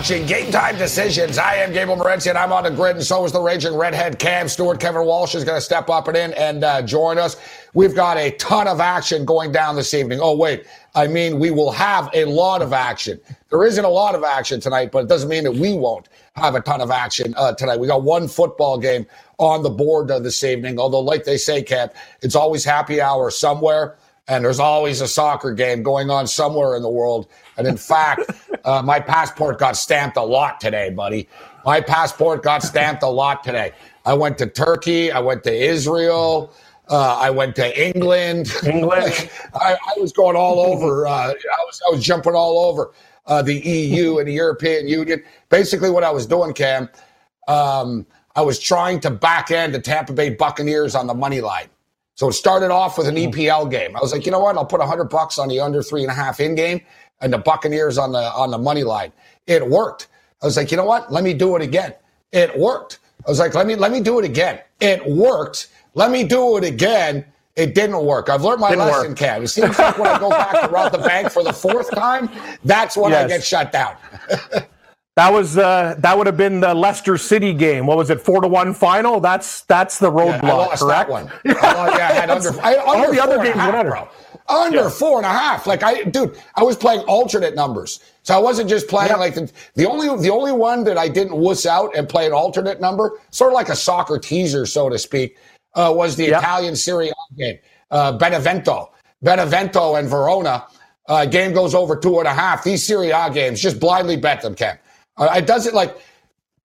watching Game Time Decisions. I am Gabe Morency, and I'm on the grid, and so is the raging redhead Cam Stewart. Kevin Walsh is going to step up and in and uh, join us. We've got a ton of action going down this evening. Oh, wait. I mean, we will have a lot of action. There isn't a lot of action tonight, but it doesn't mean that we won't have a ton of action uh, tonight. We got one football game on the board uh, this evening, although, like they say, Cam, it's always happy hour somewhere and there's always a soccer game going on somewhere in the world. And in fact, uh, my passport got stamped a lot today, buddy. My passport got stamped a lot today. I went to Turkey. I went to Israel. Uh, I went to England. England. Like, I, I, was going all over. Uh, I was I was jumping all over uh, the EU and the European Union. Basically, what I was doing, Cam, um, I was trying to back end the Tampa Bay Buccaneers on the money line. So it started off with an EPL game. I was like, you know what? I'll put hundred bucks on the under three and a half in game and the Buccaneers on the on the money line. It worked. I was like, you know what? Let me do it again. It worked. I was like, let me let me do it again. It worked. Let me do it again. It didn't work. I've learned my Didn't lesson, work. Cam. It seems like when I go back to rob the bank for the fourth time, that's when I get shut down. That was uh, that would have been the Leicester City game. What was it, four to one final? That's that's the roadblock, I lost correct? that one. I, lost- yeah, I had under, I, under All the other four and a games half, under. bro. Under four and a half. Like I, dude, I was playing alternate numbers, so I wasn't just playing Yep. like the, the only the only one that I didn't wuss out and play an alternate number, sort of like a soccer teaser, so to speak, uh, was the Yep. Italian Serie A game, uh, Benevento, Benevento and Verona. Uh, game goes over two and a half. These Serie A games, just blindly bet them, Ken. Uh, it doesn't like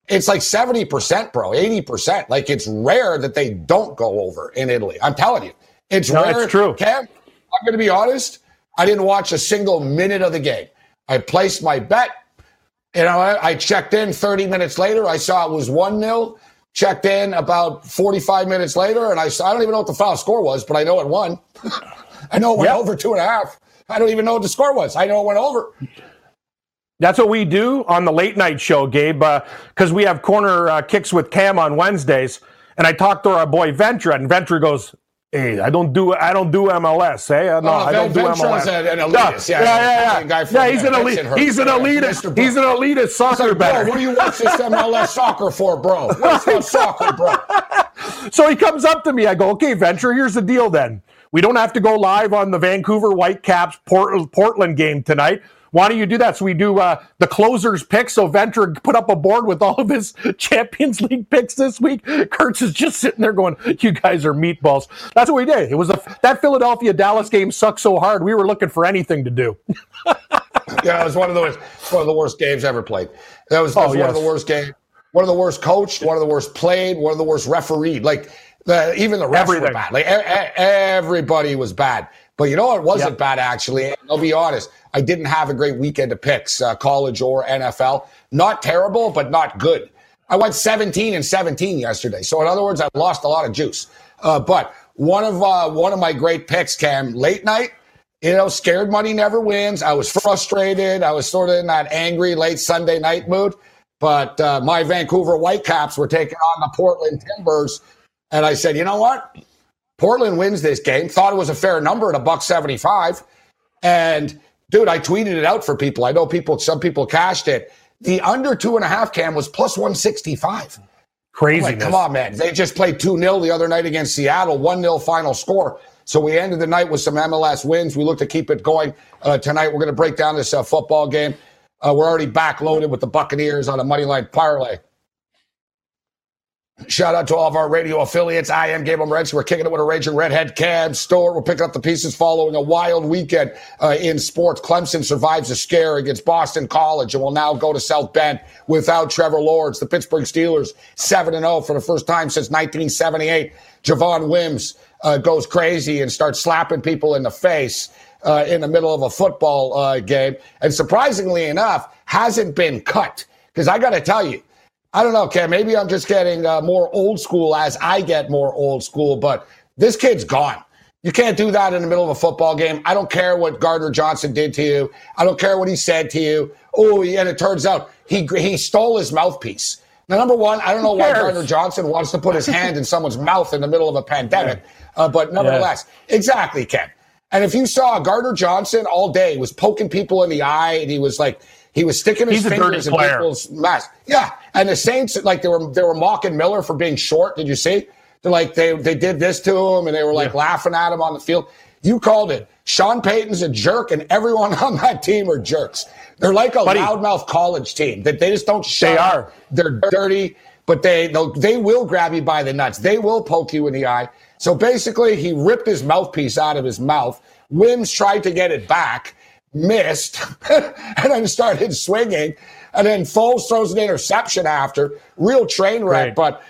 it's like 70%, bro, 80%. Like it's rare that they don't go over in Italy. I'm telling you. It's No, rare. it's true. Cam, I'm going to be honest. I didn't watch a single minute of the game. I placed my bet. You know, I, I checked in 30 minutes later. I saw it was 1 0. Checked in about 45 minutes later, and I saw, I don't even know what the final score was, but I know it won. I know it went Yep. over two and a half. I don't even know what the score was. I know it went over. That's what we do on the late night show, Gabe, because we have corner uh, kicks with Cam on Wednesdays, and I talked to our boy Ventra, and Ventra goes, "Hey, I don't do I don't do MLS, eh? Uh, No, Oh, I don't do MLS." an- an elitist. Yeah, yeah, yeah, yeah, guy yeah. he's uh, an elite. He's an elitist. He's an elitist soccer Bro, better. what do you watch this MLS soccer for, bro? What's soccer, bro? So he comes up to me. I go, okay, Venture, here's the deal then. We don't have to go live on the Vancouver Whitecaps Port- Portland game tonight. Why don't you do that? So we do uh, the closers pick. So Venture put up a board with all of his Champions League picks this week. Kurtz is just sitting there going, "You guys are meatballs." That's what we did. It was a that Philadelphia Dallas game sucked so hard. We were looking for anything to do. Yeah, it was one of the worst, one of the worst games ever played. That was, that Oh, was one of the worst games. One of the worst coached. One of the worst played. One of the worst refereed. Like the, even the refs were bad. Like e- e- everybody was bad. But you know what wasn't Yep. bad actually? And I'll be honest. I didn't have a great weekend of picks, uh, college or NFL. Not terrible, but not good. I went 17 and 17 yesterday. So in other words, I lost a lot of juice. Uh, but one of uh, one of my great picks, Cam, late night. You know, scared money never wins. I was frustrated. I was sort of in that angry late Sunday night mood. But uh, my Vancouver Whitecaps were taking on the Portland Timbers, and I said, you know what? Portland wins this game. Thought it was a fair number at a buck seventy-five, and dude, I tweeted it out for people. I know people. Some people cashed it. The under two and a half cam was plus one sixty-five. Crazy. Like, come on, man. They just played 2 0 the other night against Seattle, 1 0 final score. So we ended the night with some MLS wins. We look to keep it going uh, tonight. We're going to break down this uh, football game. Uh, we're already backloaded with the Buccaneers on a money line parlay. Shout out to all of our radio affiliates. I am Gabriel Morency. We're kicking it with a raging redhead Cam Stewart. We're picking up the pieces following a wild weekend uh, in sports. Clemson survives a scare against Boston College and will now go to South Bend without Trevor Lawrence. The Pittsburgh Steelers 7 0 for the first time since 1978. Javon Wims uh, goes crazy and starts slapping people in the face. uh, in the middle of a football uh, game. And surprisingly enough, hasn't been cut. Because I got to tell you, I don't know, Cam, maybe I'm just getting uh, more old school as I get more old school, but this kid's gone. You can't do that in the middle of a football game. I don't care what Gardner Johnson did to you. I don't care what he said to you. Oh, and it turns out he he stole his mouthpiece. Now, number one, I don't know why Gardner Johnson wants to put his hand in someone's mouth in the middle of a pandemic, uh, but nevertheless, yeah. exactly, Ken. And if you saw Gardner Johnson all day was poking people in the eye, and he was like he was sticking his He's fingers in people's mouths. Yeah, and the Saints like they were they were mocking Miller for being short. Did you see? They're like they they did this to him, and they were like yeah. laughing at him on the field. You called it. Sean Payton's a jerk, and everyone on that team are jerks. They're like a Buddy, loudmouth college team that they just don't shut. They are. They're dirty, but they they will grab you by the nuts. They will poke you in the eye. So basically, he ripped his mouthpiece out of his mouth. Wims tried to get it back, missed, and then started swinging. And then Foles throws an interception after. Real train wreck. Right. But,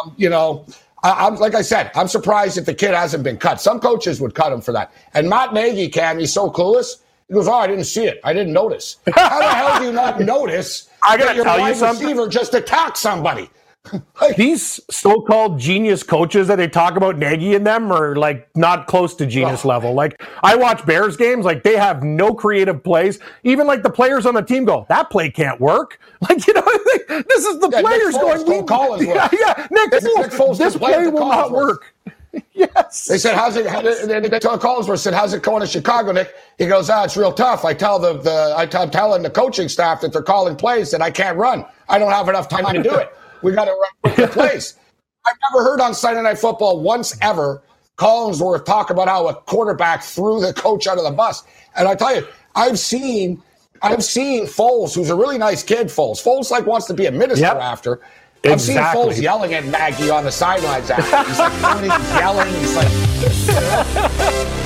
um, you know, I, am like I said, I'm surprised if the kid hasn't been cut. Some coaches would cut him for that. And Matt Nagy, Cam, he's so clueless. He goes, "Oh, I didn't see it. I didn't notice. How the hell do you not notice I gotta that your tell wide you something. receiver just attacked somebody?" Like, These so-called genius coaches that they talk about Nagy and them are like not close to genius oh. level. Like I watch Bears games, like they have no creative plays. Even like the players on the team go, that play can't work. Like you know, this is the yeah, players going. We, Collins yeah, yeah, Nick, Nick Foles, this play will not work. yes. They said, "How's it?" And they told Collinsworth said, "How's it going in Chicago, Nick?" He goes, "Ah, it's real tough. I tell the the I am telling the coaching staff that they're calling plays that I can't run. I don't have enough time to do it." We got to run the plays. I've never heard on Sunday Night Football once ever Collinsworth talk about how a quarterback threw the coach out of the bus. And I tell you, I've seen I've seen Foles, who's a really nice kid, Foles. Foles like wants to be a minister yep. after. I've exactly. seen Foles yelling at Nagy on the sidelines after. He's like he's yelling. He's like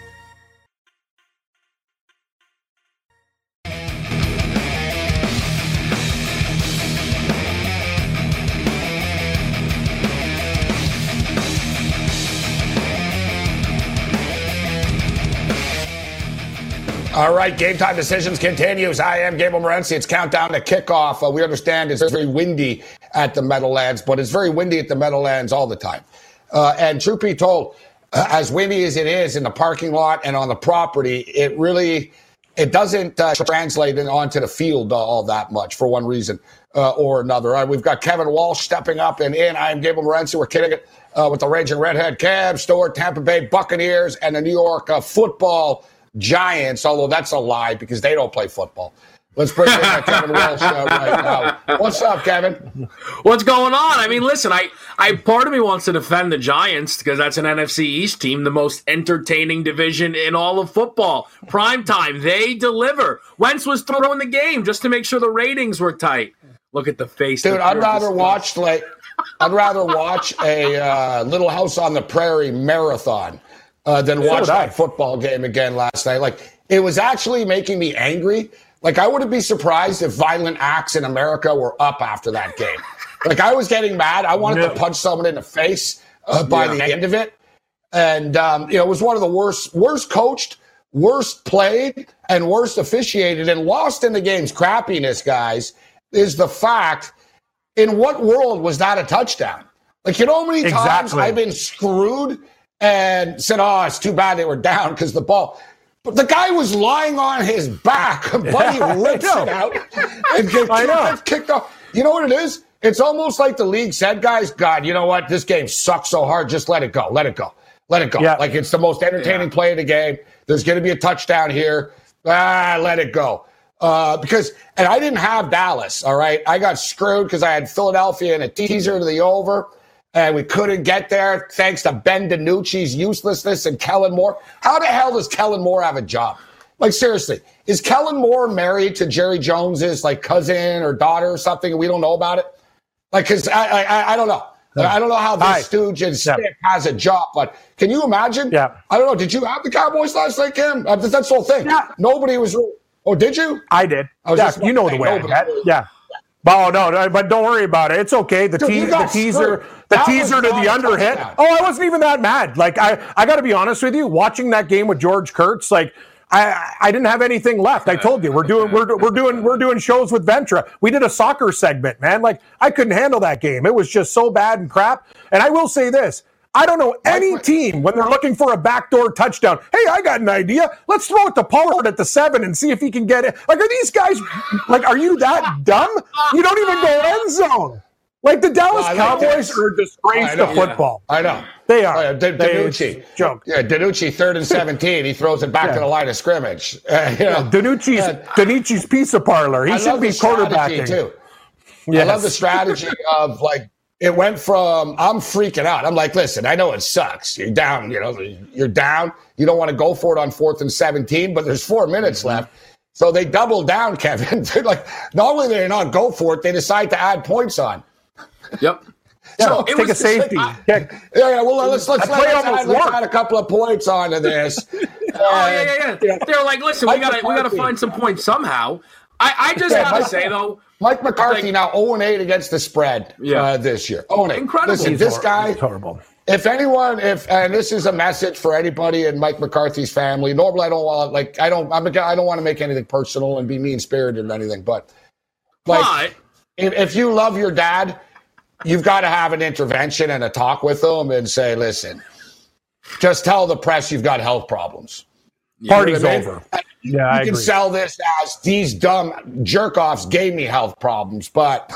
All right, game time decisions continues. I am Gabriel Morency. It's countdown to kickoff. Uh, we understand it's very windy at the Meadowlands, but it's very windy at the Meadowlands all the time. Uh, and truth be told, uh, as windy as it is in the parking lot and on the property, it really it doesn't uh, translate onto the field uh, all that much for one reason uh, or another. We've got Kevin Walsh stepping up and in. I am Gabriel Morency. We're kidding it with the Raging Redhead Cam, Stewart, Tampa Bay Buccaneers, and the New York Football Giants, although that's a lie because they don't play football. Let's bring in Kevin Walsh uh, right now. What's up, Kevin? What's going on? I mean, listen, I, I part of me wants to defend the Giants because that's an NFC East team, the most entertaining division in all of football. Prime time, they deliver. Wentz was throwing the game just to make sure the ratings were tight. Look at the face, dude. I'd rather watch like I'd rather watch a uh, Little House on the Prairie marathon uh, than watch that football game again last night. Like it was actually making me angry. Like I wouldn't be surprised if violent acts in America were up after that game. like I was getting mad. I wanted to punch someone in the face uh, by yeah. the end of it. And um, you know, it was one of the worst, worst coached, worst played, and worst officiated, and lost in the game's crappiness, guys, is the fact. In what world was that a touchdown? Like you know how many exactly. times I've been screwed and said, "Oh, it's too bad they were down because the ball." But the guy was lying on his back. Buddy rips it out and gets kicked off. You know what it is? It's almost like the league said, guys, God, you know what? This game sucks so hard. Just let it go. Let it go. Let it go. Yeah. Like it's the most entertaining yeah. play of the game. There's going to be a touchdown here. Ah, let it go. Uh, because, and I didn't have Dallas, all right? I got screwed because I had Philadelphia in a teaser to the over and we couldn't get there thanks to Ben DiNucci's uselessness and Kellen Moore. How the hell does Kellen Moore have a job? Like seriously, is Kellen Moore married to Jerry Jones's like cousin or daughter or something? and We don't know about it. Like, cause I I, I don't know. I don't know how this Hi. stooge and Yeah. has a job, but can you imagine? Yeah. I don't know. Did you have the Cowboys last night, Kim? That's the whole thing. Yeah. Nobody was. Oh, did you? I did. I was yeah, just you know the way. Yeah. Oh no, no, but don't worry about it. It's okay. The, Dude, te- the teaser, the That teaser to the a under hit. touchdown. Oh, I wasn't even that mad. Like I, I got to be honest with you. Watching that game with George Kurtz, like I, I didn't have anything left. I told you we're doing, we're, we're doing, we're doing shows with Ventra. We did a soccer segment, man. Like I couldn't handle that game. It was just so bad and crap. And I will say this. I don't know any team when they're looking for a backdoor touchdown. Hey, I got an idea. Let's throw it to Pollard at the seven and see if he can get it. Like, are these guys like? Are you that dumb? You don't even go end zone. Like the Dallas Cowboys this. are a disgrace to football. I know. They are. Oh, yeah, DiNucci. joke. Yeah, DiNucci, third and 17. He throws it back Yeah. to the line of scrimmage. Uh, you know, DiNucci's Uh, DiNucci's pizza parlor. He I should be quarterbacking. too. I love the strategy of like it went from I'm freaking out. I'm like, listen, I know it sucks. You're down, you know, you're down. You don't want to go for it on fourth and 17, but there's four minutes Mm-hmm. left. So they double down, Kevin. They're like, not only did they not go for it, they decide to add points on. Yep. Yeah, So it take was a just like- safety. I- Yeah, yeah. Well, let's let's, play let's, almost add, let's add a couple of points onto this. Oh yeah, yeah, yeah. They're like, listen, we gotta we gotta find some points somehow. I, I just Yeah, gotta say though, Mike McCarthy Like- now 0 8 against the spread Yeah. uh, this year. 0 8. Incredible. Listen, He's this guy, horrible. if anyone, if and this is a message for anybody in Mike McCarthy's family. Normally, I don't want like I don't I'm, I don't want to make anything personal and be mean spirited or anything, but like but if, if you love your dad, you've got to have an intervention and a talk with him and say, listen, just tell the press you've got health problems. Party's You know what I mean? over. Yeah, I you can agree. sell this as these dumb jerk offs gave me health problems, but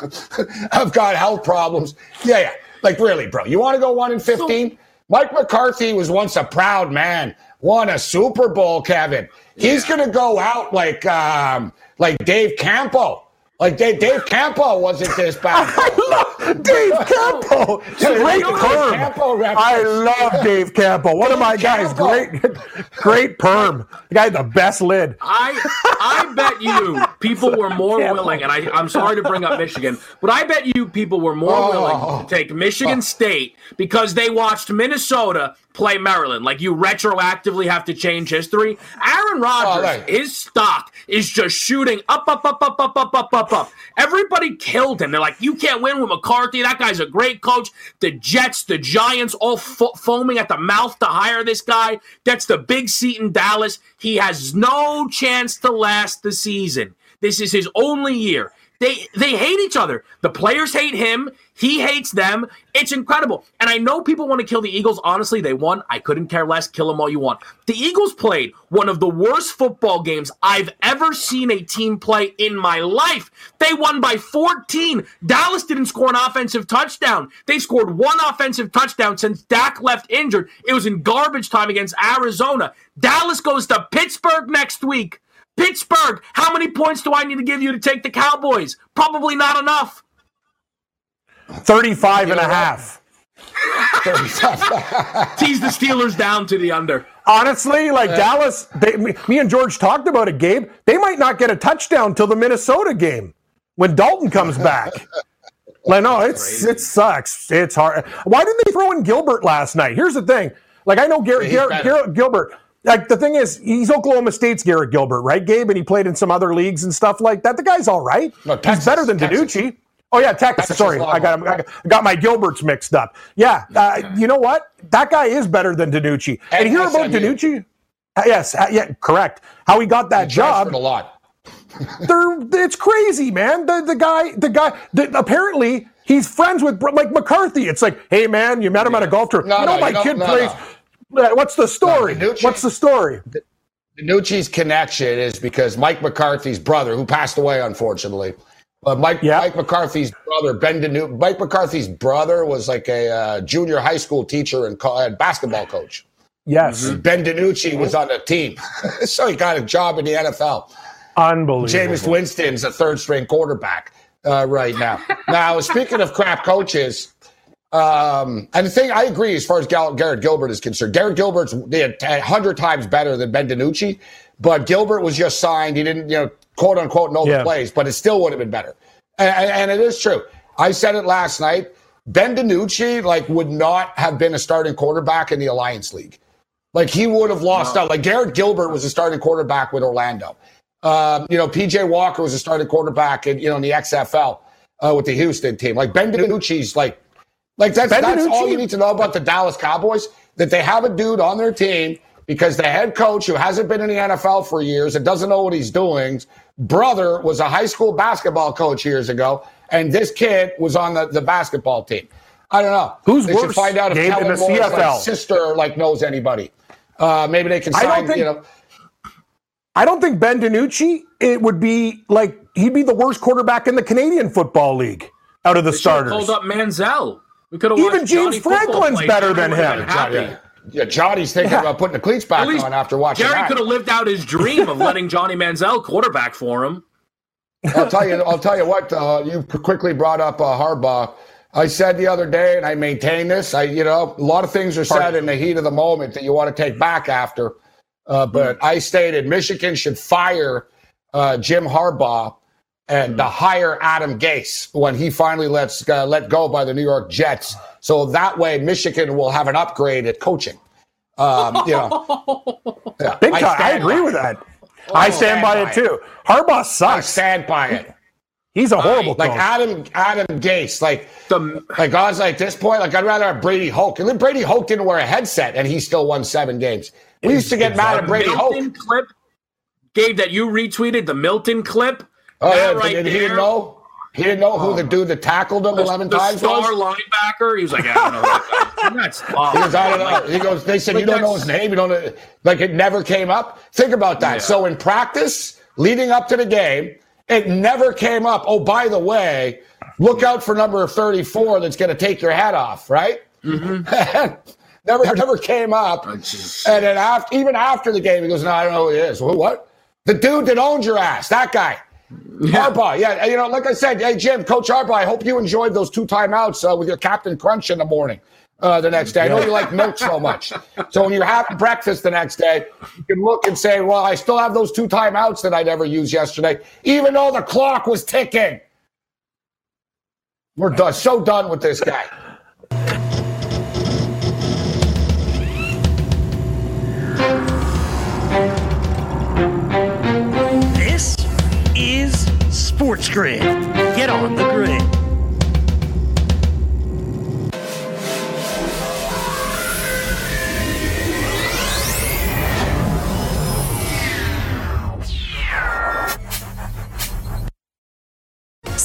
I've got health problems. Yeah, yeah. Like, really, bro. You want to go 1 in 15? Mike McCarthy was once a proud man, won a Super Bowl, Kevin. He's going to go out like um, like Dave Campo. Like Dave, Dave Campo wasn't this bad. Dave Campo, oh. great know perm. Campo. I love Dave Campo. One of my guys, Campo. great, great perm. The guy, had the best lid. I I bet you people were more willing, and I, I'm sorry to bring up Michigan, but I bet you people were more Oh. willing to take Michigan State because they watched Minnesota play Maryland. Like you retroactively have to change history. Aaron oh, Rodgers, right. his stock is just shooting up, up, up, up, up, up, up, up, up. Everybody killed him. They're like, you can't win with McCarthy. That guy's a great coach. The Jets, the Giants, all fo- foaming at the mouth to hire this guy. That's the big seat in Dallas. He has no chance to last the season. This is his only year. They they hate each other. The players hate him. He hates them. It's incredible. And I know people want to kill the Eagles. Honestly, they won. I couldn't care less. Kill them all you want. The Eagles played one of the worst football games I've ever seen a team play in my life. They won by 14. Dallas didn't score an offensive touchdown. They scored one offensive touchdown since Dak left injured. It was in garbage time against Arizona. Dallas goes to Pittsburgh next week. Pittsburgh, how many points do I need to give you to take the Cowboys? Probably not enough. 35 and a half. Tease the Steelers down to the under. Honestly, like Dallas, they, me, me and George talked about it, Gabe. They might not get a touchdown till the Minnesota game when Dalton comes back. like, no, it's it sucks. It's hard. Why didn't they throw in Gilbert last night? Here's the thing. Like, I know Garrett, He's Garrett, better. Garrett Gilbert. Like the thing is, he's Oklahoma State's Garrett Gilbert, right, Gabe? And he played in some other leagues and stuff like that. The guy's all right. No, he's better than Texas. DiNucci. Oh yeah, Texas. Texas Sorry, I got, I got my Gilberts mixed up. Yeah, uh, you know what? That guy is better than DiNucci. And, And hear about. DiNucci? Uh, yes, uh, yeah, correct. How he got that job? A lot. It's crazy, man. The the guy, the guy. The, apparently, he's friends with like McCarthy. It's like, hey, man, you met him at a golf tour. No, you know, no, my you kid no, plays. What's the story? What's the story? DiNucci's connection is because Mike McCarthy's brother, who passed away unfortunately, but Mike Yeah. Mike McCarthy's brother, Ben DiNucci, Mike McCarthy's brother was like a uh, junior high school teacher and, co- and basketball coach. Yes, Ben DiNucci was on the team, so he got a job in the NFL. unbelievable. Jameis Winston's a third string quarterback uh, right now. now, speaking of crap coaches, um, and the thing I agree as far as Gal- Garrett Gilbert is concerned, Garrett Gilbert's a hundred times better than Ben DiNucci, but Gilbert was just signed. He didn't, you know, quote unquote know Yeah. the plays, but it still would have been better. And, and it is true. I said it last night. Ben DiNucci like would not have been a starting quarterback in the Alliance League. Like he would have lost out. Like Garrett Gilbert was a starting quarterback with Orlando. Um, you know, PJ Walker was a starting quarterback in you know in the XFL uh, with the Houston team. Like Ben DiNucci's like like that's Ben that's all you need to know about the Dallas Cowboys. That they have a dude on their team because the head coach who hasn't been in the NFL for years and doesn't know what he's doing, brother was a high school basketball coach years ago, and this kid was on the, the basketball team. I don't know. Who's they should worse, find out if Gabe, in Kellen the Moore's like, sister like knows anybody. Uh, maybe they can I don't think- you know, I don't think Ben DiNucci, it would be like he'd be the worst quarterback in the Canadian Football League out of the They should have starters. Hold up Manziel. We could have Even James Johnny Franklin's play. better Jerry than him. been yeah, yeah, Johnny's thinking Yeah. about putting the cleats back on after watching Jerry that. could have lived out his dream of letting Johnny Manziel quarterback for him. I'll tell you. I'll tell you what. Uh, you quickly brought up uh, Harbaugh. I said the other day, and I maintain this. I, you know, a lot of things are said in the heat of the moment that you want to take back after. Uh, but I stated Michigan should fire uh, Jim Harbaugh and uh, hire Adam Gase when he finally lets uh, let go by the New York Jets. So that way, Michigan will have an upgrade at coaching. Um, you know, yeah, Big time. I, stand agree by with it. that. I stand stand by by it it. too. Harbaugh sucks. I sucks. stand by it. He's a horrible Like coach. Adam Adam Gase, like The Like guys like this point, like I'd rather have Brady Hoke. And then Brady Hoke didn't wear a headset and he still won seven games. We used to get mad at Brady Milton Hoke. clip, Gabe, that you retweeted the Milton clip. Oh that yeah, right and he there. know. He didn't know who the dude that tackled him The, eleven the times star was. linebacker. He was like, I don't know. That guy. That's He goes, I don't know. He goes, they said Like you don't know his name. You don't know. Like it never came up. Think about that. Yeah. So in practice, leading up to the game, it never came up. Oh, by the way, look out for number 34 that's going to take your hat off, right? Mm-hmm. never, never came up. And then after, even after the game, he goes, "No, I don't know who he is." What? The dude that owns your ass, that guy. Harbaugh, yeah, you know, like I said, hey Jim, Coach Harbaugh, I hope you enjoyed those two timeouts uh, with your Captain Crunch in the morning uh, the next day. I know you like milk so much, so when you're having breakfast the next day, you can look and say, "Well, I still have those two timeouts that I never used yesterday, even though the clock was ticking." We're done, so done with this guy. Sports Grid. Get on the grid.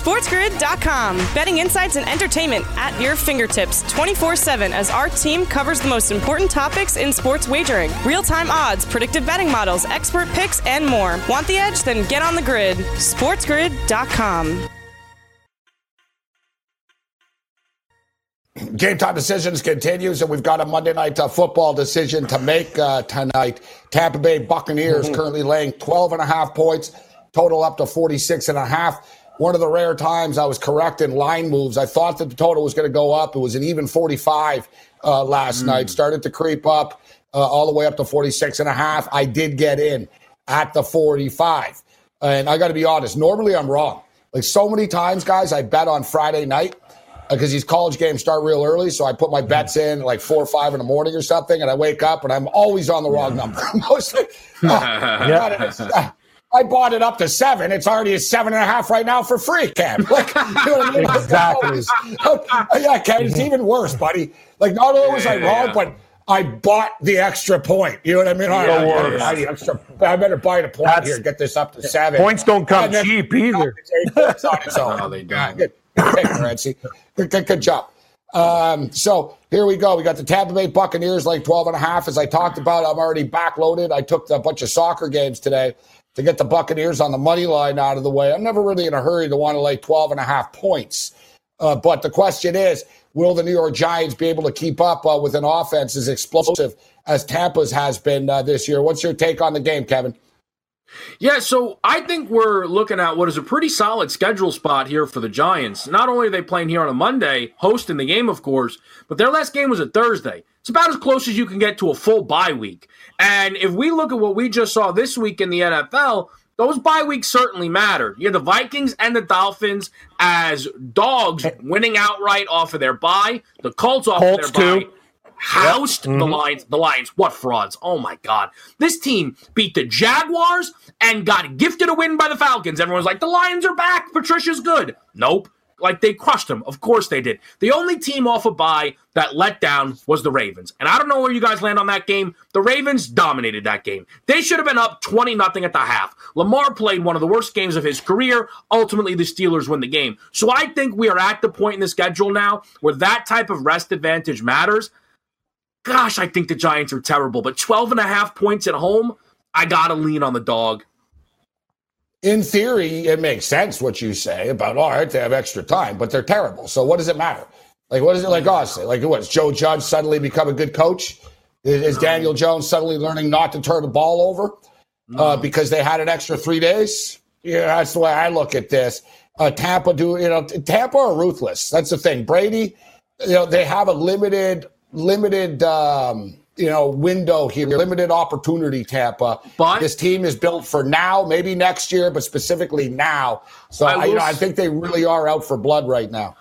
SportsGrid.com. Betting insights and entertainment at your fingertips 24 7 as our team covers the most important topics in sports wagering real time odds, predictive betting models, expert picks, and more. Want the edge? Then get on the grid. SportsGrid.com. Game time decisions continues, and we've got a Monday night uh, football decision to make uh, tonight. Tampa Bay Buccaneers currently laying 12 and a half points, total up to 46 and a half. One of the rare times I was correct in line moves. I thought that the total was going to go up. It was an even 45 uh, last night. Started to creep up uh, all the way up to 46 and a half. I did get in at the 45. And I got to be honest, normally I'm wrong. Like so many times, guys, I bet on Friday night because these college games start real early. So I put my bets in like four or five in the morning or something, and I wake up and I'm always on the wrong number. Mostly, oh, uh, I bought it up to seven. It's already a seven and a half right now for free, Cam. Like, you know what I mean? Exactly. Always- yeah, Cam, it's even worse, buddy. Like, not only was I Yeah, wrong, yeah. but I bought the extra point. You know what I mean? All right, Yeah, I, better yeah, buy the extra, I better buy the point That's- here. Get this up to seven. Points don't come then- cheap either. It's on its own. No, they don't. Good, good, Good, good, good job. Um, so here we go. We got the Tampa Bay Buccaneers like 12 and a half. As I talked about, I'm already backloaded. I took a bunch of soccer games today to get the Buccaneers on the money line out of the way. I'm never really in a hurry to want to lay 12 and a half points. Uh, but the question is, will the New York Giants be able to keep up uh, with an offense as explosive as Tampa's has been uh, this year? What's your take on the game, Kevin? Yeah, so I think we're looking at what is a pretty solid schedule spot here for the Giants. Not only are they playing here on a Monday, hosting the game, of course, but their last game was a Thursday. It's about as close as you can get to a full bye week. And if we look at what we just saw this week in the NFL, those bye weeks certainly mattered. You had the Vikings and the Dolphins as dogs winning outright off of their bye, the Colts off Colts of their too. bye housed Yep. the Mhm. Lions. The Lions, what frauds! Oh my God, this team beat the Jaguars and got gifted a win by the Falcons. Everyone's like, the Lions are back. Patricia's good. Nope. Like they crushed them. Of course they did. The only team off a bye that let down was the Ravens. And I don't know where you guys land on that game. The Ravens dominated that game. They should have been up 20 nothing at the half. Lamar played one of the worst games of his career. Ultimately, the Steelers win the game. So I think we are at the point in the schedule now where that type of rest advantage matters gosh, I think the Giants are terrible. But 12 and a half points at home, I got to lean on the dog. In theory, it makes sense what you say about all right, they have extra time, but they're terrible. So what does it matter? Like, what is it like us? Like, what? Is Joe Judge suddenly become a good coach? Is, is Daniel Jones suddenly learning not to turn the ball over uh, because they had an extra three days? Yeah, that's the way I look at this. Uh, Tampa do you know? Tampa are ruthless. That's the thing. Brady, you know, they have a limited, limited, um, you know, window here, limited opportunity. Tampa, But- this team is built for now, maybe next year, but specifically now. So I I, you know, I think they really are out for blood right now.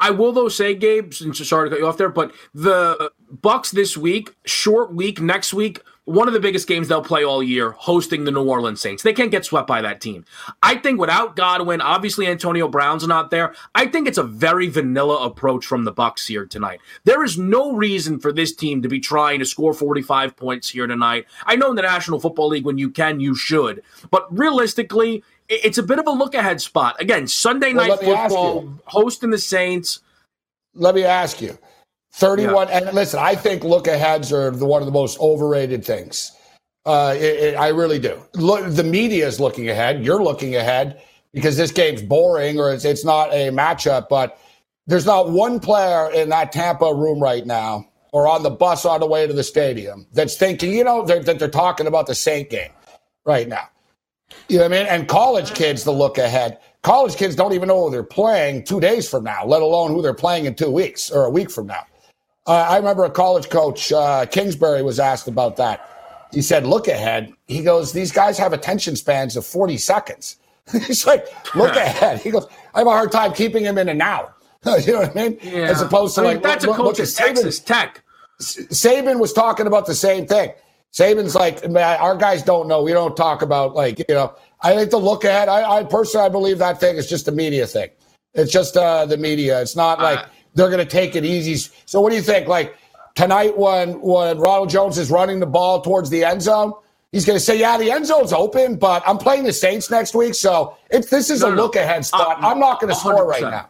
I will though say, Gabe, since sorry to cut you off there, but the Bucks this week, short week next week, one of the biggest games they'll play all year, hosting the New Orleans Saints. They can't get swept by that team. I think without Godwin, obviously Antonio Brown's not there. I think it's a very vanilla approach from the Bucks here tonight. There is no reason for this team to be trying to score 45 points here tonight. I know in the National Football League, when you can, you should, but realistically. It's a bit of a look ahead spot. Again, Sunday Well, night let me ask football, hosting the Saints. Let me ask you. 31 and listen, I think look aheads are the one of the most overrated things. Uh, it, it, I really do. Look, the media is looking ahead. You're looking ahead because this game's boring or it's, it's not a matchup. But there's not one player in that Tampa room right now or on the bus on the way to the stadium that's thinking, you know, they're, that they're talking about the Saint game right now. You know what I mean? And college kids, the look ahead. College kids don't even know who they're playing two days from now, let alone who they're playing in two weeks or a week from now. Uh, I remember a college coach, uh, Kingsbury, was asked about that. He said, "Look ahead." He goes, "These guys have attention spans of forty seconds." He's like, "Look ahead." He goes, "I have a hard time keeping him in a now." you know what I mean? Yeah. As opposed to I mean, like, that's look, a coach at at Saban. Texas Tech. Saban was talking about the same thing. Saban's like, man, our guys don't know. We don't talk about like, you know. I think the look ahead. I, I personally, I believe that thing is just a media thing. It's just uh, the media. It's not like Uh, they're going to take it easy. So, what do you think? Like tonight, when when Ronald Jones is running the ball towards the end zone, he's going to say, "Yeah, the end zone's open, but I'm playing the Saints next week, so it's this is No, a no, look ahead spot. Uh, I'm not going to score right now."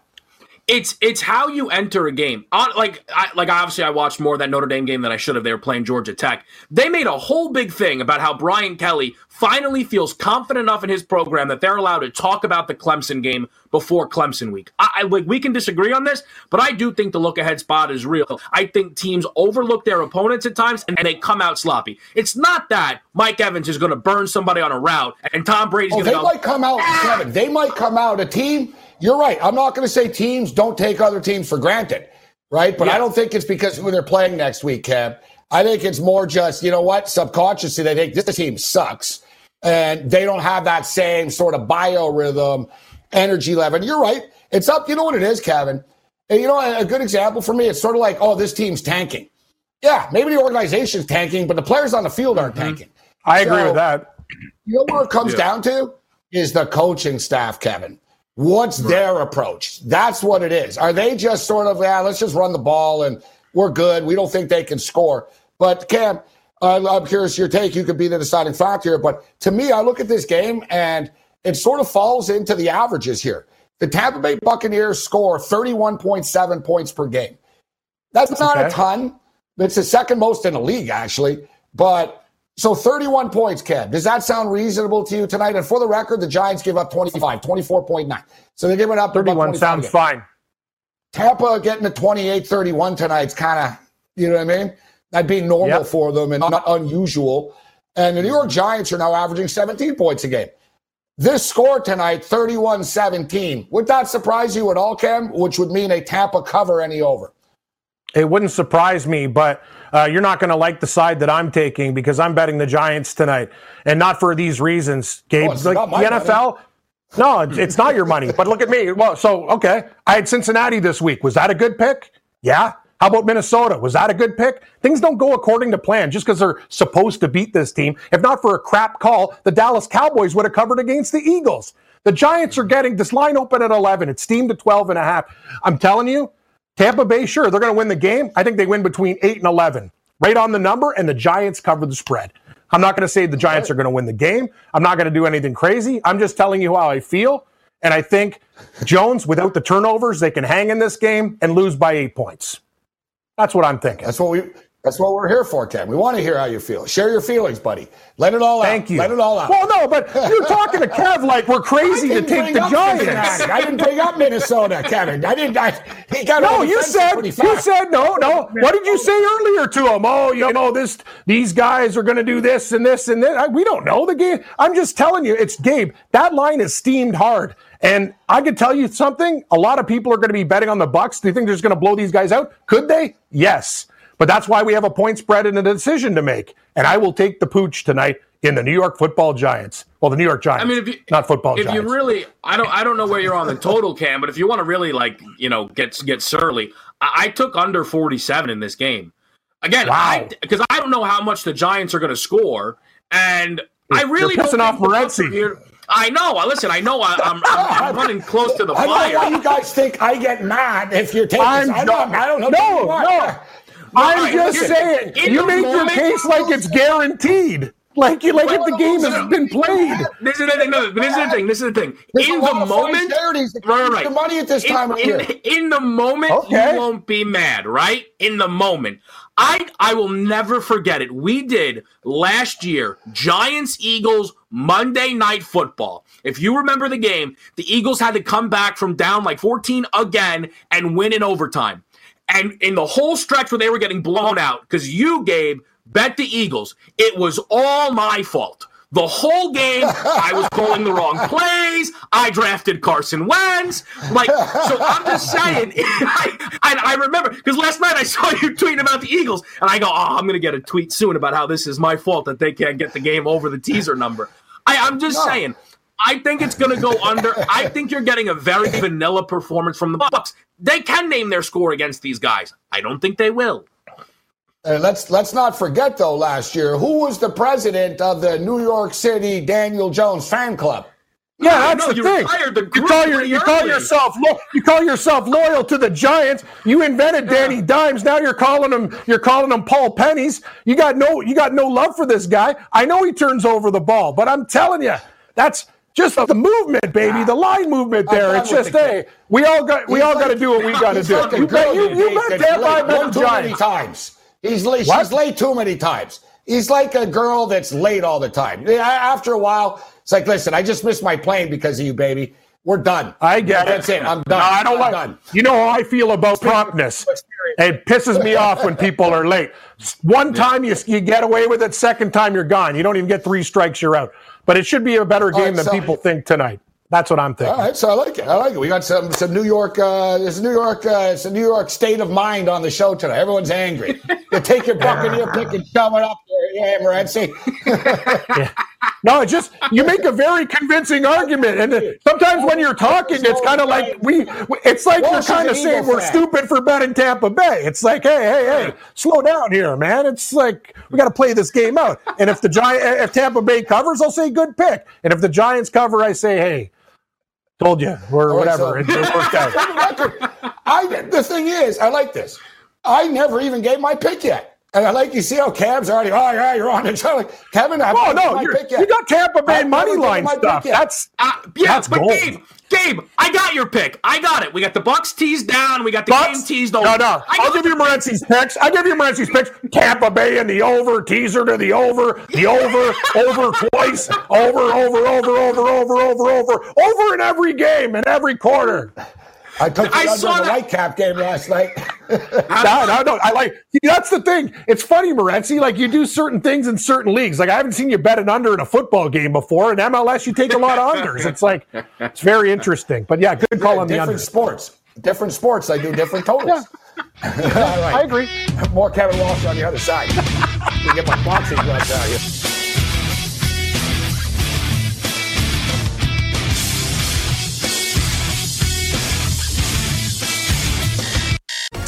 It's it's how you enter a game. On, like I, like obviously I watched more of that Notre Dame game than I should have. They were playing Georgia Tech. They made a whole big thing about how Brian Kelly finally feels confident enough in his program that they're allowed to talk about the Clemson game before Clemson week. I, I like we can disagree on this, but I do think the look ahead spot is real. I think teams overlook their opponents at times and, and they come out sloppy. It's not that Mike Evans is going to burn somebody on a route and Tom Brady's Oh, going they to go. might come out, ah! Kevin. They might come out a team. You're right. I'm not going to say teams don't take other teams for granted, right? But Yeah. I don't think it's because who they're playing next week, Kev. I think it's more just you know what subconsciously they think this team sucks, and they don't have that same sort of biorhythm, energy level. And you're right. It's up. You know what it is, Kevin. And you know a good example for me. It's sort of like, oh, this team's tanking. Yeah, maybe the organization's tanking, but the players on the field aren't mm-hmm. tanking. I agree with that. You know where it comes Yeah. down to is the coaching staff, Kevin. What's their approach? That's what it is. Are they just sort of, yeah, let's just run the ball and we're good. We don't think they can score. But Cam, uh, I'm curious your take. You could be the deciding factor here. But to me, I look at this game and it sort of falls into the averages here. The Tampa Bay Buccaneers score 31.7 points per game. That's not a ton. It's the second most in the league, actually. But so 31 points, Kev. Does that sound reasonable to you tonight? And for the record, the Giants give up 25, 24.9. So they're giving up 31 25 sounds again. fine. Tampa getting to 28 31 tonight's kind of, you know what I mean? That'd be normal Yep. for them and not unusual. And the New York Giants are now averaging 17 points a game. This score tonight, 31 17. Would that surprise you at all, Cam? Which would mean a Tampa cover any over. It wouldn't surprise me, but uh, you're not going to like the side that I'm taking because I'm betting the Giants tonight, and not for these reasons, Gabe. Oh, like, the NFL. No, it's- it's not your money. But look at me. Well, so okay, I had Cincinnati this week. Was that a good pick? Yeah. How about Minnesota? Was that a good pick? Things don't go according to plan just because they're supposed to beat this team. If not for a crap call, the Dallas Cowboys would have covered against the Eagles. The Giants are getting this line open at 11. It's steamed to 12 and a half. I'm telling you, Tampa Bay, sure, they're going to win the game. I think they win between 8 and 11. Right on the number, and the Giants cover the spread. I'm not going to say the Giants are going to win the game. I'm not going to do anything crazy. I'm just telling you how I feel. And I think Jones, without the turnovers, they can hang in this game and lose by eight points. That's what I'm thinking. That's what we. That's what we're here for, Cam. We want to hear how you feel. Share your feelings, buddy. Let it all out. Thank you. Let it all out. Well, no, but you're talking to Kev like we're crazy to take the Giants. I didn't bring up Minnesota, Kevin. I didn't. I, he got No, you said you said no, no. What did you say earlier to him? Oh, you know this. These guys are going to do this and this and this. I, we don't know the game. I'm just telling you, it's Gabe. That line is steamed hard, and I could tell you something. A lot of people are going to be betting on the Bucks. Do you think they're just going to blow these guys out? Could they? Yes, but that's why we have a point spread and a decision to make. And I will take the pooch tonight in the New York Football Giants. Well, the New York Giants. I mean, if you not football if Giants. you really, I don't, I don't know where you're on the total, Cam, but if you want to really like, you know, get get surly, I, I took under 47 in this game. Again, Wow. I because I don't know how much the Giants are going to score, and I You're really pissing don't off think the Bucks are Morency. here- I know. I listen. I know. I, I'm, I'm, I'm running close to the fire. I don't know why you guys think I get mad if you're taking. I'm I, not- don't, I don't know. No, no. I'm Right, just here- saying, you make your case like it's guaranteed. Like you, like if the game has been played. This is the thing. No, this is the thing. This is the thing. There's in a the lot moment, charities that right, right, use right. the money at this in, time of in- year. in the moment, Okay. you won't be mad, right? In the moment. I I will never forget it. We did last year, Giants Eagles Monday night football. If you remember the game, the Eagles had to come back from down like 14 again and win in overtime. And in the whole stretch where they were getting blown out, because you, Gabe, bet the Eagles, it was all my fault. The whole game, I was calling the wrong plays. I drafted Carson Wentz. Like, so I'm just saying. I, I, I remember because last night I saw you tweeting about the Eagles, and I go, "Oh, I'm going to get a tweet soon about how this is my fault that they can't get the game over the teaser number." I, I'm just saying. I think it's going to go under. I think you're getting a very vanilla performance from the Bucks. They can name their score against these guys. I don't think they will. And let's let's not forget though, last year, who was the president of the New York City Daniel Jones fan club? Yeah, I that's know, the thing. the you call your, you call yourself lo- you call yourself loyal to the Giants. You invented Danny Dimes. Now you're calling him you're calling him Paul Pennies. You got no you got no love for this guy. I know he turns over the ball, but I'm telling you, that's just the movement, baby. The line movement there. It's just the hey, we all got we He's all like- got to do what we got to do. like You bet you, you bet that's damn I one too many times. He's late. What? She's late too many times. He's like a girl that's late all the time. After a while, it's like, listen, I just missed my plane because of you, baby. We're done. I get it. That's it. I'm done. No, I don't I'm like. done. You know how I feel about promptness. It pisses me off when people are late. One time you, you get away with it. Second time you're gone. You don't even get three strikes. You're out. But it should be a better game right, than so- people think tonight. That's what I'm thinking. All right, so I like it. I like it. We got some some New York. Uh, it's New York. Uh, it's a New York state of mind on the show tonight. Everyone's angry. You take your Buccaneer pick and shove it up there. Yeah, Morency. No, it's just you make a very convincing argument, and sometimes when you're talking, it's kind of like we. It's like you're kind of saying we're stupid for betting Tampa Bay. It's like, hey, hey, hey, slow down here, man. It's like we got to play this game out. And if the Giant, eh, if Tampa Bay covers, I'll say good pick. And if the Giants cover, I say, hey, told you, or right, whatever. so- it, it worked out. For the record, I the thing is, I like this. I never even gave my pick yet. And I like you see how Cam's already, oh yeah, you're on it. So like, Kevin, I Oh haven't no, my you're, pick yet. you got Tampa Bay I've money line given my pick stuff. That's Uh, yeah, That's but gold. Gabe, Gabe, I got your pick. I got it. We got the Bucks teased down. We got the game Bucks? teased over. No, no. I I'll give you Morency's picks. I'll give you Morency's picks. Tampa Bay and the over, teaser to the over, the over, over twice, over, over, over, over, over, over, over, over in every game in every quarter. I took I under saw in the that. Whitecap game last night. No, no, no. I like that's the thing. It's funny, Morency. Like you do certain things in certain leagues. Like I haven't seen you bet an under in a football game before. In MLS, you take a lot of unders. It's like it's very interesting. But yeah, good call on the different under. sports. Different sports. I do different totals. All right. I agree. More Kevin Walsh on the other side. we get my boxing gloves out here.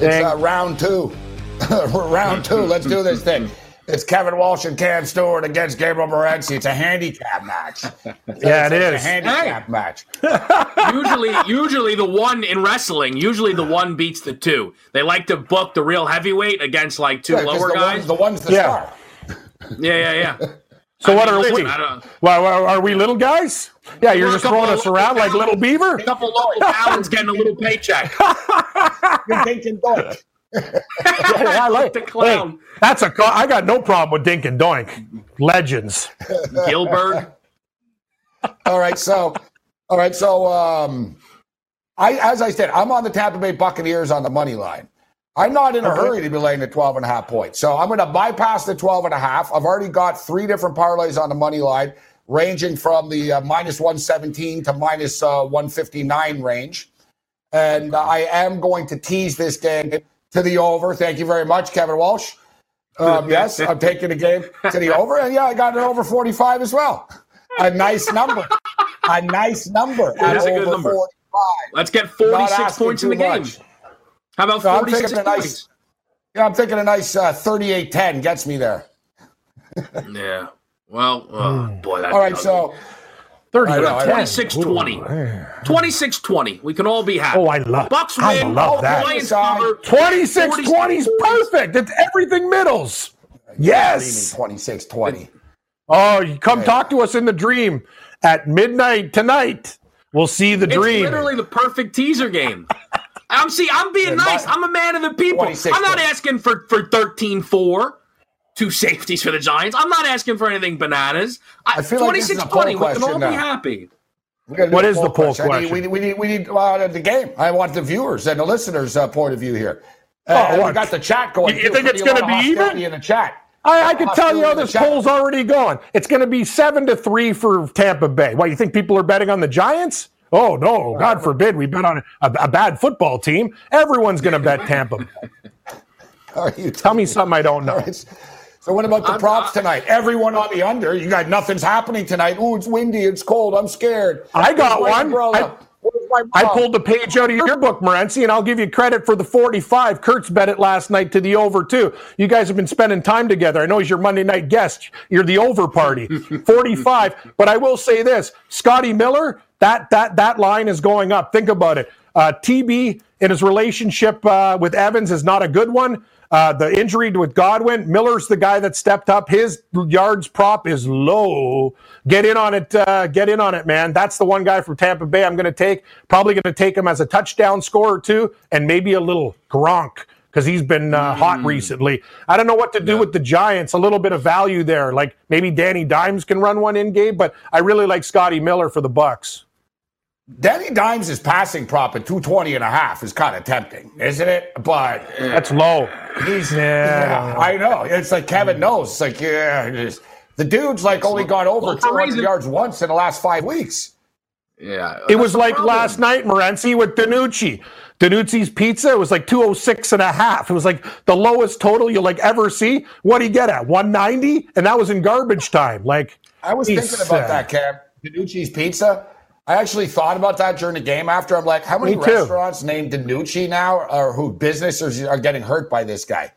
It's uh, round two. round two. Let's do this thing. It's Kevin Walsh and Cam Stewart against Gabriel Morency. It's a handicap match. Yeah, it it's is. a handicap match. usually, usually the one in wrestling, usually the one beats the two. They like to book the real heavyweight against like two Yeah, 'cause lower the guys. One's, the one's the Yeah. star. yeah, yeah, yeah. So what mean, are listen, we? I Well, well, are we little guys? Yeah, you're just throwing us around like little beaver. A couple local talents getting a little paycheck. You're thinking doink. I like The clown. Hey, that's a. I got no problem with Dink and Doink. Legends. Gilbert. All right, so, all right, so, um, I, as I said, I'm on the Tampa Bay Buccaneers on the money line. I'm not in a Okay. hurry to be laying the 12 and a half points. So I'm going to bypass the 12 and a half. I've already got three different parlays on the money line, ranging from the uh, minus 117 to minus uh, 159 range. And I am going to tease this game to the over. Thank you very much, Kevin Walsh. Um, yes, I'm taking the game to the over. And yeah, I got it over 45 as well. A nice number. A nice number. at is a good number. 45. Let's get 46 points in the game. much. How about So I'm 46 thinking a points? nice, yeah, I'm thinking a nice uh, 38-10 gets me there. Yeah. Well, oh, boy, that's All right, so Thirty. I know, I know. 26 20. 26 20. We can all be happy. Oh, I love. Bucs I win. love that. Lions cover. 26 20 is perfect. It's everything middles. Yes. 26-20. Oh, you come talk to us in the dream at midnight tonight. We'll see the It's dream. literally the perfect teaser game. I'm see, I'm being Yeah, nice. I'm a man of the people. I'm not points. asking for for 13-4. Two safeties for the Giants. I'm not asking for anything bananas. I, I feel like this is a 26 poll 20. We can all question be happy. We gotta do What a the poll I need- question? we, need- we need, we need uh, the game. I want the viewers and the listeners' uh, point of view here. Uh, Oh, we got the chat going. You- you think it's gonna be even? in the chat. I, I can tell you how Hostility in the this chat. poll's already gone. It's going to be seven to three for Tampa Bay. Why you think people are betting on the Giants? Oh no, God forbid we bet on a, a bad football team. Everyone's going to bet Tampa. Bay. Are you Tell me something I don't know. So what about the I'm- props tonight? Everyone on the under. You got nothing's happening tonight. Ooh, it's windy. It's cold. I'm scared. I got Where's one. umbrella? I- my I pulled the page out of your book, Morency, and I'll give you credit for the 45. Kurtz bet it last night to the over, too. You guys have been spending time together. I know he's your Monday night guest. You're the over party. 45. But I will say this Scotty Miller, that, that, that line is going up. Think about it. Uh, TB in his relationship uh, with Evans is not a good one. Uh, the injury with Godwin, Miller's the guy that stepped up. His yards prop is low. Get in on it. Uh, get in on it, man. That's the one guy from Tampa Bay I'm going to take. Probably going to take him as a touchdown scorer too, and maybe a little Gronk because he's been uh, hot recently. I don't know what to do with the Giants. A little bit of value there, like maybe Danny Dimes can run one in game, but I really like Scotty Miller for the Bucs. Danny Dimes' passing prop at 220 and a half is kind of tempting, isn't it? But uh, That's low. he's Yeah. yeah, I know. It's like Kevin knows. It's like yeah, is. the dude's like only got over Well, 200 reason- yards once in the last five weeks. Yeah. It was like last night, Morency, with DiNucci. DiNucci's pizza, it was like 206 and a half. It was like the lowest total you'll like ever see. What'd he get at? 190? And that was in garbage time. Like, I was thinking about uh, that, Cam. DiNucci's Pizza. I actually thought about that during the game after. I'm like, how many restaurants named DiNucci now or who businesses are getting hurt by this guy?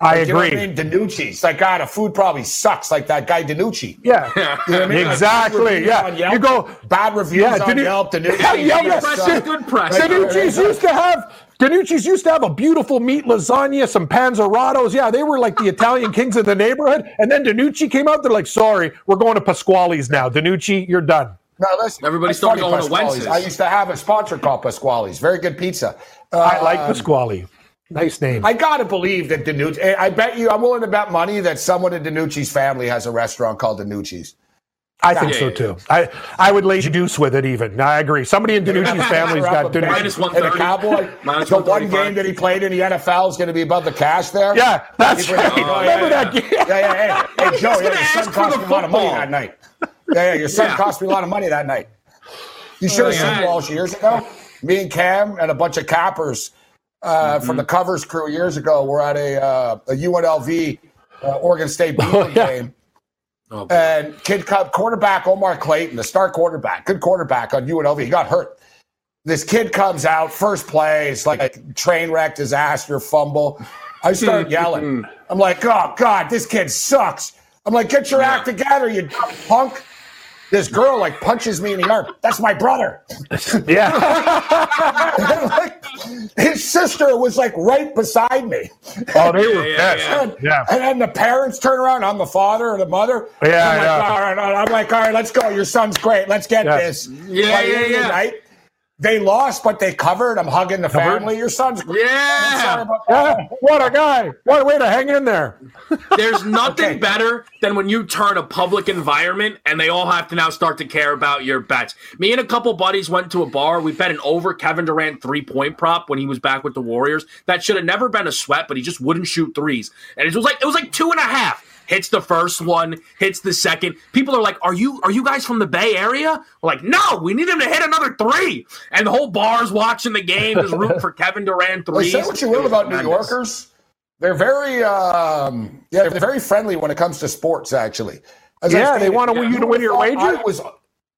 I Like, you know agree. I mean? DiNucci's. Like, God, the food probably sucks like that guy DiNucci. Yeah, You know what I mean? Exactly. reviews Yeah, Yelp, you go. bad reviews Yeah, on Danu- Yelp. DiNucci. Yeah, Yelp, yes, press good press. DiNucci's used to have DiNucci's used to have a beautiful meat lasagna, some panzeratos. Yeah, they were like the Italian kings of the neighborhood. And then DiNucci came out. They're like, "Sorry, we're going to Pasquale's now. DiNucci, you're done." No, listen. Everybody that's started funny, going to Wences. I used to have a sponsor called Pasquale's. Very good pizza. I like Um, Pasquale. Nice name. I gotta believe that DiNucci. I bet you. I'm willing to bet money that someone in DiNucci's family has a restaurant called DiNucci's. I think Yeah, so yeah, too. I I would lazy deuce with it even. I agree. Somebody in DiNucci's family's got Minus DiNucci. Minus And the 130. cowboy. Minus the one game that he played in the NFL is going to be above the cash there. Yeah, that's right. Oh, Remember yeah. that game? Yeah, yeah, hey, hey, Joe, yeah, gonna your ask son for cost the a lot of money football. that night. Yeah, yeah, your son Yeah. cost me a lot of money that night. You should have yeah. seen Walsh years ago. Me and Cam and a bunch of cappers uh, from the covers crew years ago were at a, uh, a UNLV uh, Oregon State Beaver yeah. game. Oh. And kid cut quarterback Omar Clayton, the star quarterback, good quarterback on UNLV. He got hurt. This kid comes out, first play, it's like a train wreck, disaster, fumble. I start yelling. I'm like, oh God, this kid sucks. I'm like, get your act together, you punk. This girl like punches me in the arm. That's my brother. Yeah. Like, his sister was like right beside me. Oh, they were Yeah, pissed. yeah, And, Yeah. and then the parents turn around. I'm the father or the mother. Yeah, I'm like, yeah. all right, all right. I'm like, all right, let's go. Your son's great. Let's get Yeah. this. Yeah, By the yeah, end of the yeah. night, they lost, but they covered. I'm hugging the Covered? family. Your son's. Yeah. Sorry about that. Yeah, what a guy! What a way to hang in there. There's nothing Okay. better than when you turn a public environment and they all have to now start to care about your bets. Me and a couple buddies went to a bar. We bet an over Kevin Durant three point prop when he was back with the Warriors. That should have never been a sweat, but he just wouldn't shoot threes. And it was like it was like two and a half. Hits the first one, hits the second. People are like, "Are you are you guys from the Bay Area?" We're like, "No, we need him to hit another three. And the whole bar's watching the game, just rooting for Kevin Durant Well, threes. say what you will was about New. Yorkers. They're very, um, yeah, they're very friendly when it comes to sports. Actually, As I Yeah, they stated, want you to win your thought wager? I was,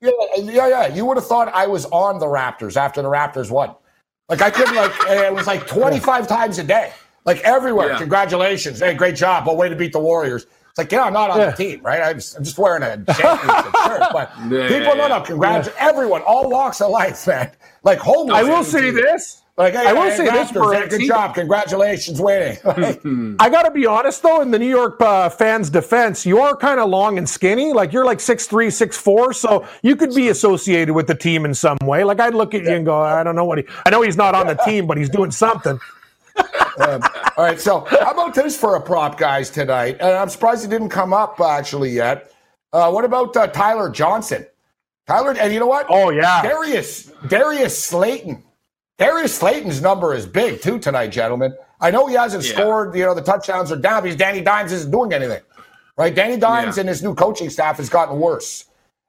yeah, yeah, yeah. You would have thought I was on the Raptors after the Raptors won. Like I couldn't like it was like 25 times a day, like everywhere. Yeah. Congratulations, hey, great job, but way to beat the Warriors. It's like, yeah, I'm not on Yeah. the team, right? I'm just, I'm just wearing a championship shirt, but Yeah, people, yeah, no, no, yeah. everyone, all walks of life, man. Like, holy, I will shit, say dude. this. Like, hey, I will hey, say this, Raptors, hey, good Morency. job, congratulations, winning. Like, I got to be honest though, in the New York uh, fans' defense, you are kind of long and skinny. Like you're like six three, six four, so you could be associated with the team in some way. Like I'd look at you and go, I don't know what he. I know he's not on the team, but he's doing something. All right, so how about this for a prop, guys, tonight? And I'm surprised it didn't come up actually yet. Uh, what about uh, Tyler Johnson? Tyler, and you know what? Oh yeah, Darius Darius Slayton. Darius Slayton's number is big too tonight, gentlemen. I know he hasn't Yeah. scored. You know the touchdowns are down because Danny Dimes isn't doing anything, right? Danny Dimes Yeah. and his new coaching staff has gotten worse.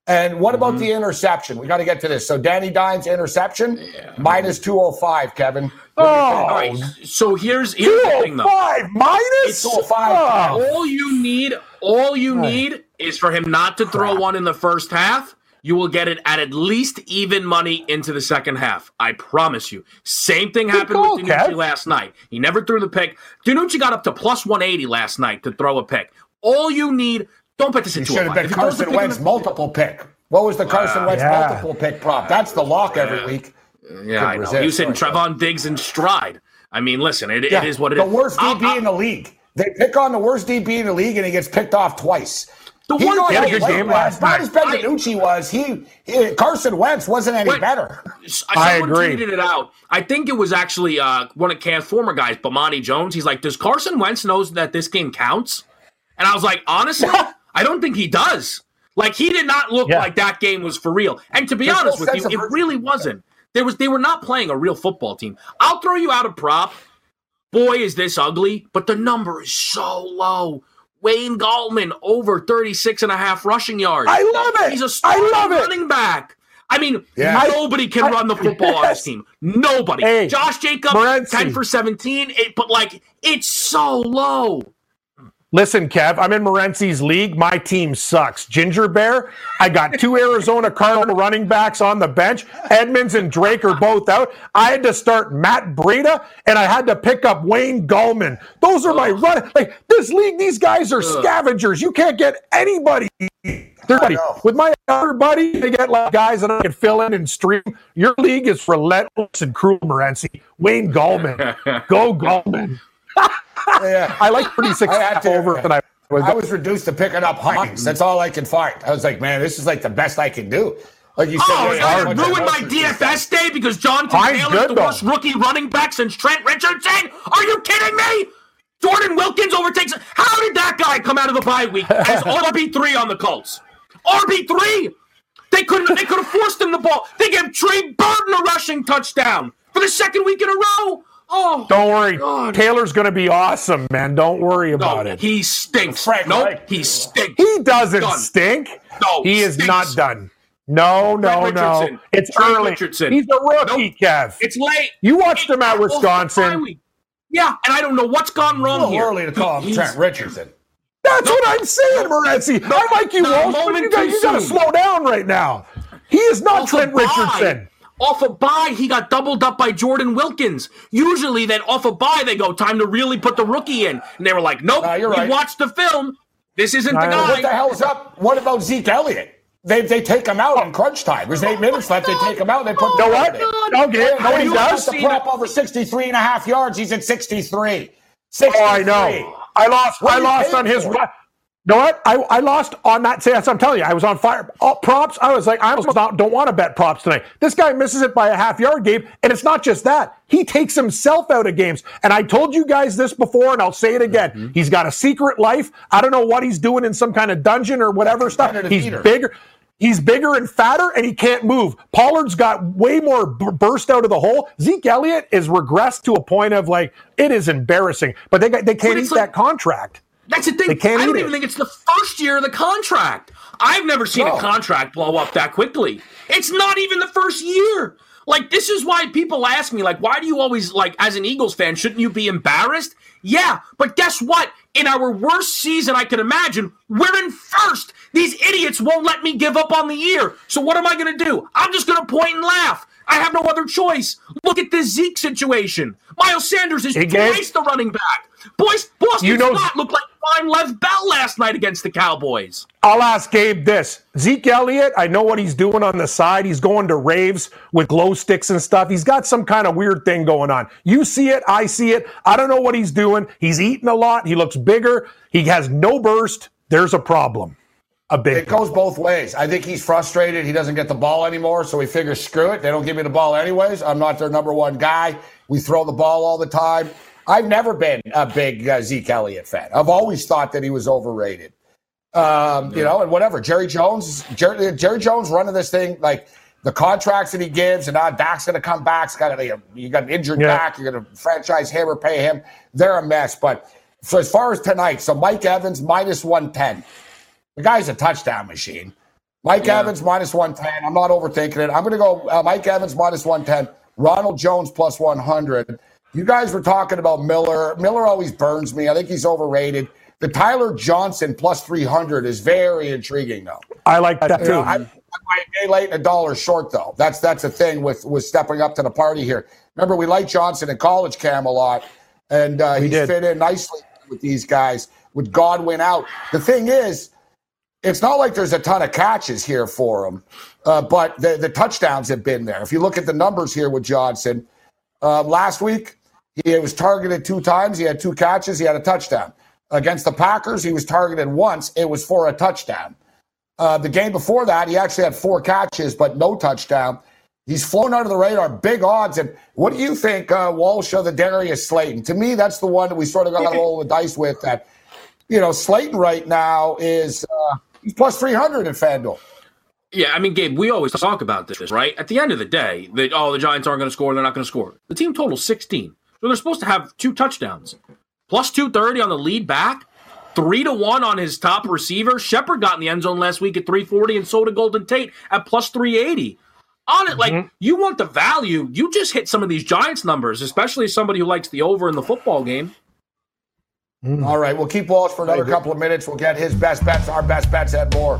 And what Mm-hmm. about the interception? We got to get to this. So Danny Dimes interception minus two hundred five. Kevin. Oh, All right. So here's here's the thing, though. five minus. Two hundred five. Oh. All you need, all you need, is for him not to throw one in the first half. You will get it at at least even money into the second half. I promise you. Same thing happened call, with DiNucci Kev. last night. He never threw the pick. DiNucci got up to plus 180 last night to throw a pick. All you need, don't bet this It into should a have been If he throws the Carson pick Wentz multiple pick. What was the Carson Wentz Yeah. multiple pick prop? That's the lock every week. Yeah, I know. resist. He was hitting Trevon Diggs and stride. I mean, listen, it, Yeah, it is what it the is. worst DB I'll- in the league. They pick on the worst DB in the league, and he gets picked off twice. The He one got thing had a good late, game man. last As bad as Ben I- was, he, he Carson Wentz wasn't any Wait. better. I Someone agree. tweeted it out. I think it was actually uh, one of Cam's former guys, Bomani Jones. He's like, "Does Carson Wentz knows that this game counts?" And I was like, honestly, I don't think he does. Like he did not look Yeah. like that game was for real. And to be There's no honest with you, it really wasn't. There was they were not playing a real football team. I'll throw you out a prop. Boy, is this ugly, but the number is so low. Wayne Gallman over 36 and a half rushing yards. I love it. He's a I starting love it. running back. I mean, Yeah. nobody can I- run the football on this team. Nobody. Hey, Josh Jacobs, Morency. 10 for 17, it, but like, it's so low. Listen, Kev, I'm in Morency's league. My team sucks. Ginger Bear, I got two Arizona Cardinal running backs on the bench. Edmonds and Drake are both out. I had to start Matt Breida, and I had to pick up Wayne Gallman. Those are my run. Like this league, these guys are scavengers. You can't get anybody. With my other buddy, they get like guys that I can fill in and stream. Your league is relentless and cruel, Morency. Wayne Gallman. Go Gallman. Yeah. I like pretty six I to- over than I was. I was reduced to picking up Hines. That's all I could find. I was like, man, this is like the best I can do. Like you oh, said, Oh, there's I not much ruined my. DFS day because John Hines is the though. worst rookie running back since Trent Richardson. Are you kidding me? Jordan Wilkins overtakes. How did that guy come out of the bye week as RB three on the Colts? RB three. They couldn't. They could have forced him the ball. They gave Trey Burton a rushing touchdown for the second week in a row. Oh, Don't worry. God. Taylor's going to be awesome, man. Don't worry no, about it. he stinks. Frank nope, Reich. he stinks. He doesn't Done. stink. No, he is stinks. not done. No, no, Trent no. It's Trent early. Richardson. He's a rookie, Kev. It's late. You watched him at Off the bye Wisconsin. Yeah, and I don't know what's gone wrong little here. early to call him Trent Richardson. That's what I'm saying, Morency. I like you, no, Walsh, but you got, you got to slow down right now. He is not Off Trent a bye- Richardson. Off a bye, he got doubled up by Jordan Wilkins. Usually, then off a bye, they go time to really put the rookie in, and they were like, "Nope, No, you're we right. watched the film. This isn't the guy." What the hell's up? What about Zeke Elliott? They, they take him out in crunch time. There's eight minutes left. They take him out. They put You know what? in. Okay, no, he He's does. got the prop over 63 and a half yards. He's at 63. 63. Oh, I know. I lost. I lost on his. for? Know what? I, I lost on that. What I'm telling you. I was on fire. All props. I was like, I almost not, don't want to bet props tonight. This guy misses it by a half yard, game, and it's not just that. He takes himself out of games. And I told you guys this before, and I'll say it again. Mm-hmm. He's got a secret life. I don't know what he's doing in some kind of dungeon or whatever stuff. He's bigger. He's bigger and fatter, and he can't move. Pollard's got way more b- burst out of the hole. Zeke Elliott is regressed to a point of like it is embarrassing. But they got, they can't eat like- that contract. That's the thing. I don't even it. think it's the first year of the contract. I've never seen No. a contract blow up that quickly. It's not even the first year. Like this is why people ask me, like, why do you always like, as an Eagles fan, shouldn't you be embarrassed? Yeah, but guess what? In our worst season I could imagine, we're in first. These idiots won't let me give up on the year. So what am I going to do? I'm just going to point and laugh. I have no other choice. Look at this Zeke situation. Miles Sanders is twice the running back. Boys, Boston You know- Scott looked like prime Lev Bell last night against the Cowboys. I'll ask Gabe this. Zeke Elliott, I know what he's doing on the side. He's going to raves with glow sticks and stuff. He's got some kind of weird thing going on. You see it, I see it. I don't know what he's doing. He's eating a lot. He looks bigger. He has no burst. There's a problem. A big It goes both ways. I think he's frustrated. He doesn't get the ball anymore, so he figures, screw it. They don't give me the ball anyways. I'm not their number one guy. We throw the ball all the time. I've never been a big uh, Zeke Elliott fan. I've always thought that he was overrated. Um, You know, and whatever. Jerry Jones, Jerry, Jerry Jones running this thing like the contracts that he gives, and now Dak's going to come back. It's got to, you got an injured Yeah. back. You're going to franchise him or pay him. They're a mess. But so as far as tonight, so Mike Evans minus one ten. The guy's a touchdown machine. Mike Evans minus 110. I'm not overthinking it. I'm going to go uh, Mike Evans minus 110. Ronald Jones plus 100. You guys were talking about Miller. Miller always burns me. I think he's overrated. The Tyler Johnson plus 300 is very intriguing, though. I like that You too. know, I, I'm a day late and a dollar short, though. That's that's the thing with with stepping up to the party here. Remember, we liked Johnson in college, Cam, a lot, and uh, he did. fit in nicely with these guys. With Godwin out, the thing is, it's not like there's a ton of catches here for him, uh, but the, the touchdowns have been there. If you look at the numbers here with Johnson, uh, last week he was targeted two times. He had two catches. He had a touchdown. Against the Packers, he was targeted once. It was for a touchdown. Uh, the game before that, he actually had four catches, but no touchdown. He's flown under the radar, big odds. And what do you think, uh, Walsh, of the Darius Slayton? To me, that's the one that we sort of got to roll the dice with. That you know, Slayton right now is uh, plus three hundred in FanDuel. Yeah, I mean, Gabe, we always talk about this, right? At the end of the day, that oh, the Giants aren't going to score, they're not going to score. The team total 16. So they're supposed to have two touchdowns. Plus 230 on the lead back, three to one on his top receiver. Shepard got in the end zone last week at 340, and so did Golden Tate at plus 380. On it, like you want the value, you just hit some of these Giants numbers, especially somebody who likes the over in the football game. Mm. All right, we'll keep Walsh for another couple of minutes. We'll get his best bets, our best bets, and more.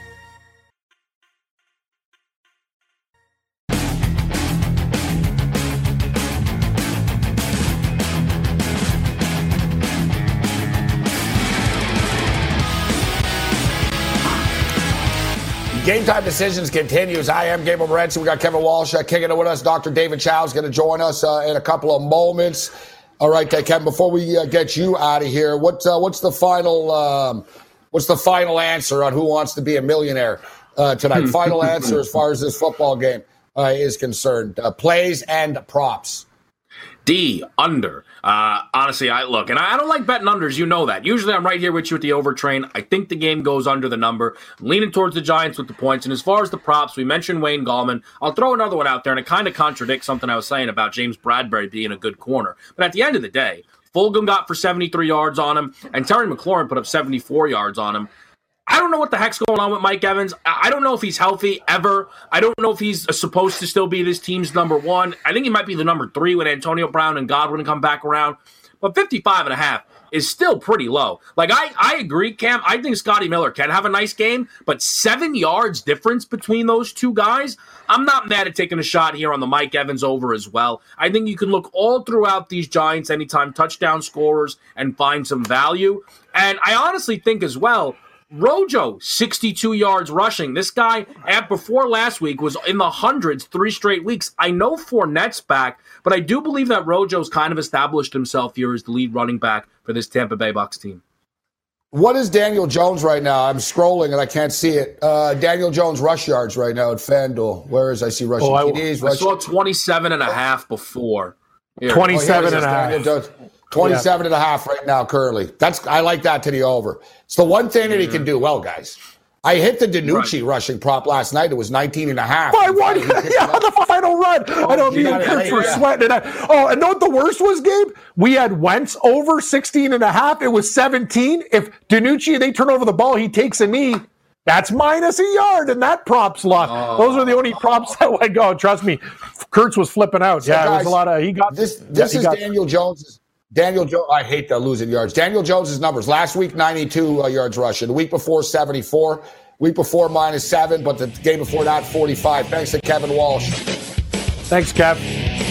Game time decisions continues. I am Gabriel Morency. We got Kevin Walsh uh, kicking it with us. Dr. David Chao is going to join us uh, in a couple of moments. All right, uh, Kevin. Before we uh, get you out of here, what uh, what's the final um, what's the final answer on who wants to be a millionaire uh, tonight? final answer as far as this football game is concerned. plays and props. Under. Uh, honestly, I look, and I, don't like betting unders. You know that. Usually, I'm right here with you with the overtrain. I think the game goes under the number. I'm leaning towards the Giants with the points. And as far as the props, we mentioned Wayne Gallman. I'll throw another one out there, and it kind of contradicts something I was saying about James Bradberry being a good corner. But at the end of the day, Fulgham got for 73 yards on him, and Terry McLaurin put up 74 yards on him. I don't know what the heck's going on with Mike Evans. I don't know if he's healthy ever. I don't know if he's supposed to still be this team's number one. I think he might be the number three when Antonio Brown and Godwin come back around. But 55 and a half is still pretty low. Like I, I agree, Cam. I think Scotty Miller can have a nice game, but seven yards difference between those two guys. I'm not mad at taking a shot here on the Mike Evans over as well. I think you can look all throughout these Giants anytime touchdown scorers and find some value. And I honestly think as well, Rojo, 62 yards rushing. This guy, at before last week, was in the hundreds three straight weeks. I know Fournette's back, but I do believe that Rojo's kind of established himself here as the lead running back for this Tampa Bay Bucs team. What is Daniel Jones right now? I'm scrolling and I can't see it. Uh, Daniel Jones rush yards right now at FanDuel. Where is I see rushing oh, TDs? I, I saw 27 and a half before. Here. 27 oh, and a half. Jones. 27 yeah. and a half right now currently. That's I like that to the over. It's the one thing that he can do well, guys. I hit the DiNucci right. rushing prop last night. It was 19 and a half. By one, yeah, the final run. Oh, I don't mean Kurtz for yeah. sweating. And I, oh, and know what the worst was, Gabe? We had Wentz over 16 and a half. It was 17. If DiNucci, they turn over the ball, he takes a knee. That's minus a yard, and that props luck. Oh. Those are the only props that would go. Trust me, Kurtz was flipping out. So yeah, guys, it was a lot of. He got this. This yeah, is Daniel Jones's Daniel Jones, I hate the losing yards. Daniel Jones's numbers last week 92 uh, yards rushing, the week before 74, week before minus seven, but the game before that 45. Thanks to Kevin Walsh. Thanks, Kev.